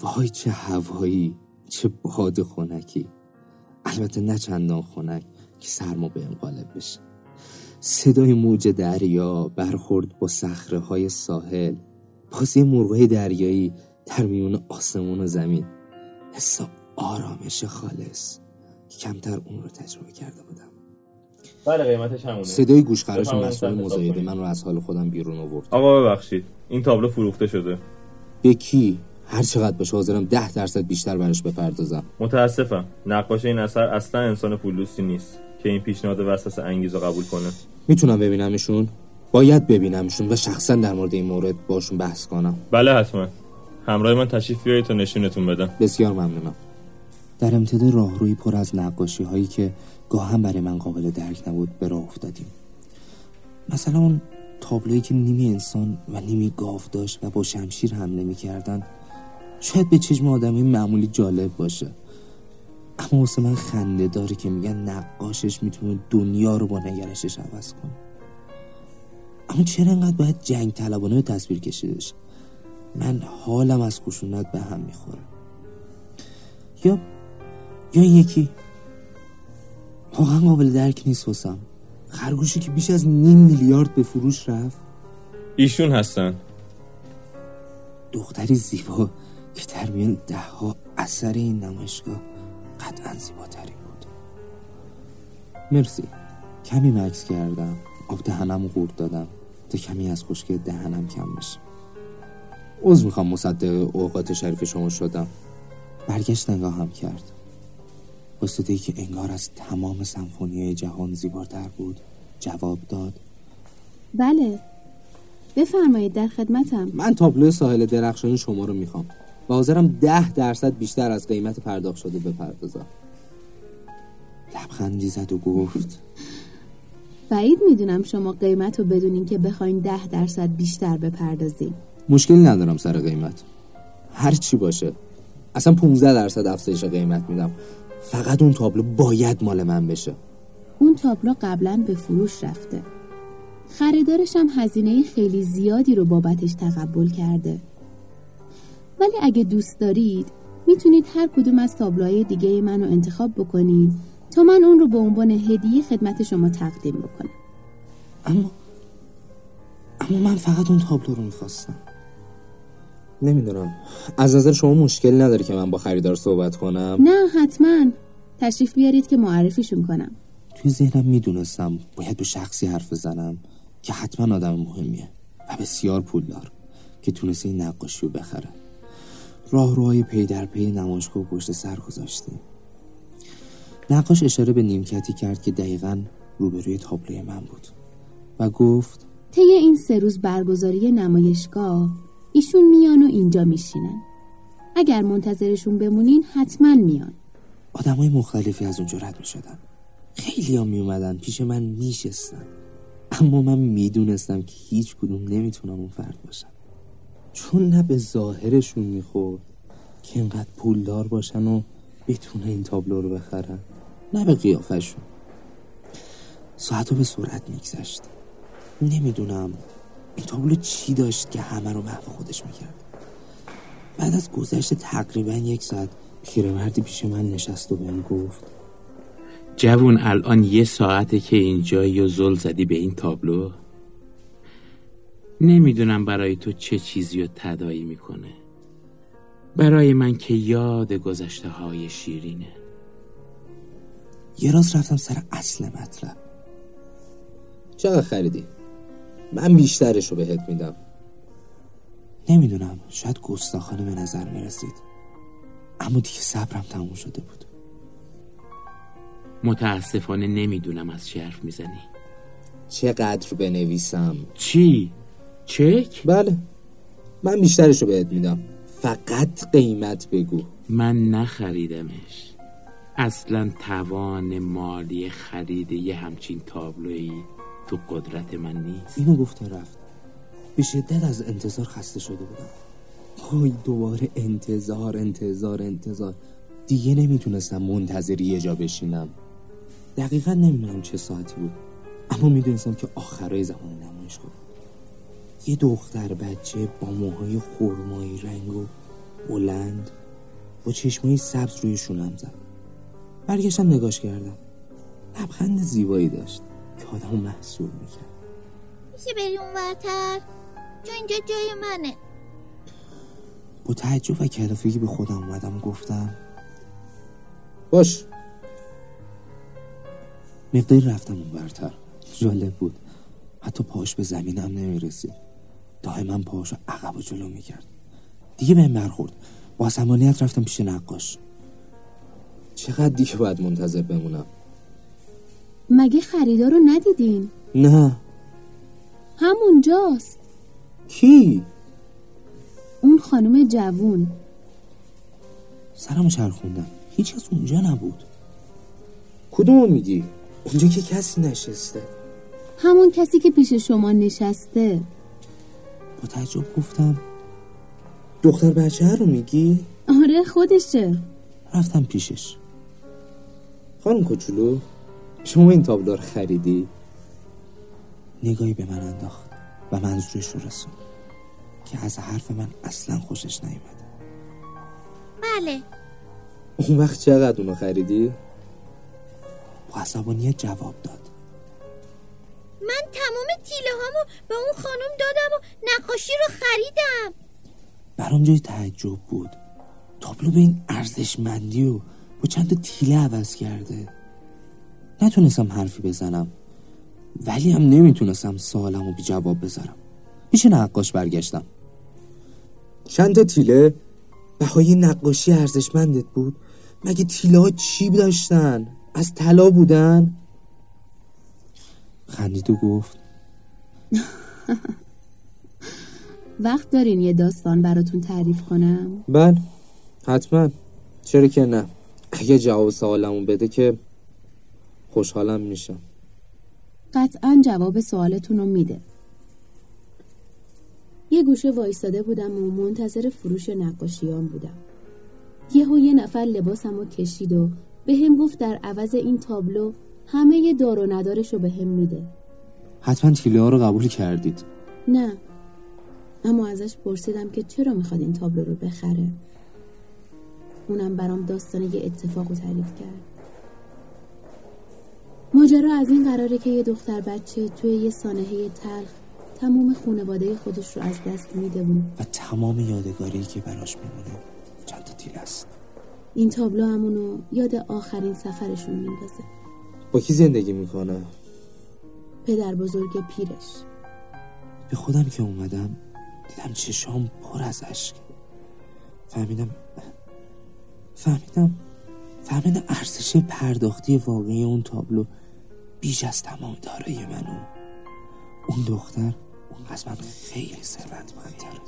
وای چه هوایی چه باد خونکی البته نه چندان خونک که سرما به غالب بشه. صدای موج دریا برخورد با صخره های ساحل بازی مرغای دریایی در میون آسمون و زمین. حس آرامش خالص که کمتر اون رو تجربه کرده بودم. بله قیمتش همونه. صدای گوشخراش مسئول مزایده. من رو از حال خودم بیرون آورد آقا ببخشید. این تابلو فروخته شده. به کی؟ هر چقدر باشه حاضرم ده درصد بیشتر براش بپردازم. متاسفم. نقاش این اثر اصلا انسان پولدوستی نیست که این پیشنهاد وسوسه انگیز رو قبول کنه. می‌تونم ببینمشون؟ باید ببینمشون و شخصا در مورد این مورد باشون بحث کنم. بله حتما. همراه من تشریف بیارید تا نشونتون بدم. بسیار ممنونم. در امتداد راهروی پر از نقاشی هایی که گاهم برای من قابل درک نبود به راه افتادیم. مثلا اون تابلویی که نیمی انسان و نیمی گاو داشت و با شمشیر حمله می‌کردن شاید به چشم آدمی معمولی جالب باشه. اما واسه من خنده داره که میگن نقاشش می‌تونه دنیا رو با نگرشش عوض کنه. اما چرا انقدر باید جنگ طلبانه به تصویر کشیده شه من حالم از خشونت به هم می‌خوره. یا یا این یکی واقعا قابل درک نیست واسم. خرگوشی که بیش از نیم میلیارد به فروش رفت. ایشون هستن. دختری زیبا. که در میان ده ها اثر این نمایشگاه قطعا زیباترین بود. مرسی. کمی مکس کردم. آب دهنم قورت دادم تا کمی از خشکی دهنم کم بشه. عوض می‌خوام مصدق اوقات شریف شما شدم. برگشت نگاهم کرد. با صدایی که انگار از تمام سمفونی جهان زیباتر بود جواب داد. بله. بفرمایید در خدمتم. من تابلو ساحل درخشان شما رو می‌خوام. و حاضرم ده درصد بیشتر از قیمت پرداخت شده بپردازم. لبخندی زد و گفت. بعید می‌دونم شما قیمت رو بدونین که بخواین ده درصد بیشتر بپردازین. مشکلی ندارم سر قیمت. هر چی باشه. اصلا 15 درصد افزایش قیمت میدم. فقط اون تابلو باید مال من بشه. اون تابلو قبلا به فروش رفته. خریدارش هم هزینه خیلی زیادی رو بابتش تقبل کرده. ولی اگه دوست دارید می‌تونید هر کدوم از تابلوهای دیگه منو انتخاب بکنید تا من اون رو به عنوان هدیه خدمت شما تقدیم بکنم. اما اما من فقط اون تابلو رو می‌خواستم. نمی‌دونم. از نظر شما مشکلی نداره که من با خریدار صحبت کنم؟ نه حتما. تشریف بیارید که معرفیشون کنم. توی ذهنم می‌دونستم باید به شخصی حرف بزنم که حتما آدم مهمیه و بسیار پولدار که تونسته این نقاشی رو بخره. راهروهای پی در پی نمایشگاه پشت سر گذاشتیم نقاش اشاره به نیمکتی کرد که دقیقا روبروی تابلوی من بود و گفت طی این سه روز برگزاری نمایشگاه ایشون میان و اینجا میشینن. اگر منتظرشون بمونین حتما میان. آدمای مختلفی از اونجا رد می شدن خیلی ها می اومدن پیش من می شستن. اما من می‌دونستم که هیچ کدوم نمی‌تونم اون فرد باشم. چون نه به ظاهرشون می‌خورد که اینقدر پولدار باشن و بتونه این تابلو رو بخرن. نه به قیافشون ساعت به سرعت میگذشت. نمی‌دونم این تابلو چی داشت که همه رو محو خودش می‌کرد. بعد از گذشت تقریبا یک ساعت پیرمردی پیش من نشست و بهم گفت جوون الان یه ساعته که اینجایی و زل زدی به این تابلو؟ نمی‌دونم برای تو چه چیزی رو تدایی می‌کنه. برای من که یاد گذشته های شیرینه. یه راست رفتم سر اصل مطلب. چقدر خریدی؟ من بیشترش رو بهت میدم. نمی‌دونم شاید گستاخانه به نظر می‌رسید. اما دیگه صبرم تموم شده بود. متاسفانه نمی‌دونم از چه حرف می‌زنی. چقدر بنویسم؟ چی؟ چک؟ بله. من بیشترش رو بهت میدم. فقط قیمت بگو. من نخریدمش. اصلا توان مالی خرید یه همچین تابلویی تو قدرت من نیست. اینو گفته رفت. به شدت از انتظار خسته شده بودم. وای دوباره انتظار انتظار انتظار. دیگه نمی‌تونستم منتظری یه جا بشینم. دقیقا نمی‌دونم چه ساعتی بود. اما می‌دونستم که آخرای زمان نمایشگاه بود. یه دختر بچه با موهای خرمایی رنگ و بلند با چشمایی سبز روی شونم زد. برگشتم نگاش کردم. لبخند زیبایی داشت که آدمو محصول می‌کرد. میشه بری اون ورتر؟ جو اینجا جای منه. با تعجب و کلافگی به خودم اومدم گفتم باش. مقداری رفتم اون برتر جالب بود. حتی پاش به زمینم نمی‌رسید. دائما پاهاشو عقب و جلو می‌کرد. دیگه بهم برخورد با عصبانیت رفتم پیش نقاش. چقدر دیگه باید منتظر بمونم؟ مگه خریدار رو ندیدین؟ نه. همونجاست. کی؟ اون خانم جوون. سرمو چرخوندم هیچ کس اونجا نبود. کدومو میگی؟ اونجا که کسی نشسته. همون کسی که پیش شما نشسته. با تعجب گفتم دختر بچه رو میگی؟ آره خودشه رفتم پیشش خانم کوچولو شما این تابلو رو خریدی؟ نگاهی به من انداخت و منظورش رو رسون که از حرف من اصلا خوشش نیومده بله اون وقت چقدر اونو خریدی؟ با عصبانیت جواب داد تمام تیله هامو به اون خانم دادم و نقاشی رو خریدم. برام جای تعجب بود. تابلو به این ارزشمندی و با چند تیله عوض کرده. نتونستم حرفی بزنم. ولی هم نمی‌تونستم سوالم رو بی جواب بذارم. پیش نقاش برگشتم. چند تا تیله؟ بهای نقاشی ارزشمندت بود؟ مگه تیله ها چی داشتن؟ از طلا بودن؟ خندید و گفت وقت دارین یه داستان براتون تعریف کنم؟ بله حتما. چرا که نه. اگه جواب سوالمون بده که خوشحالم میشم. قطعا جواب سوالتون رو میده. یه گوشه وایستاده بودم و منتظر فروش نقاشیان بودم. یهو یه نفر لباسم رو کشید و به هم گفت در عوض این تابلو همه یه دار و ندارش رو به هم میده. حتما تیله ها رو قبول کردید. نه. اما ازش پرسیدم که چرا می‌خواد این تابلو رو بخره. اونم برام داستان یه اتفاق رو تعریف کرد. ماجرا از این قراره که یه دختر بچه توی یه سانحه تلخ تمام خانواده خودش رو از دست میده بود و تمام یادگاری که براش میمونه چند تا تیل است. این تابلو همونو یاد آخرین سفرشون میندازه. با کی زندگی می‌کنه؟ پدر بزرگ پیرش. به خودم که اومدم دیدم چشام پر از اشک. فهمیدم فهمیدم فهمیدم ارزش پرداختی واقعی اون تابلو بیش از تمام دارایی منو. اون دختر اون از من خیلی ثروتمندتره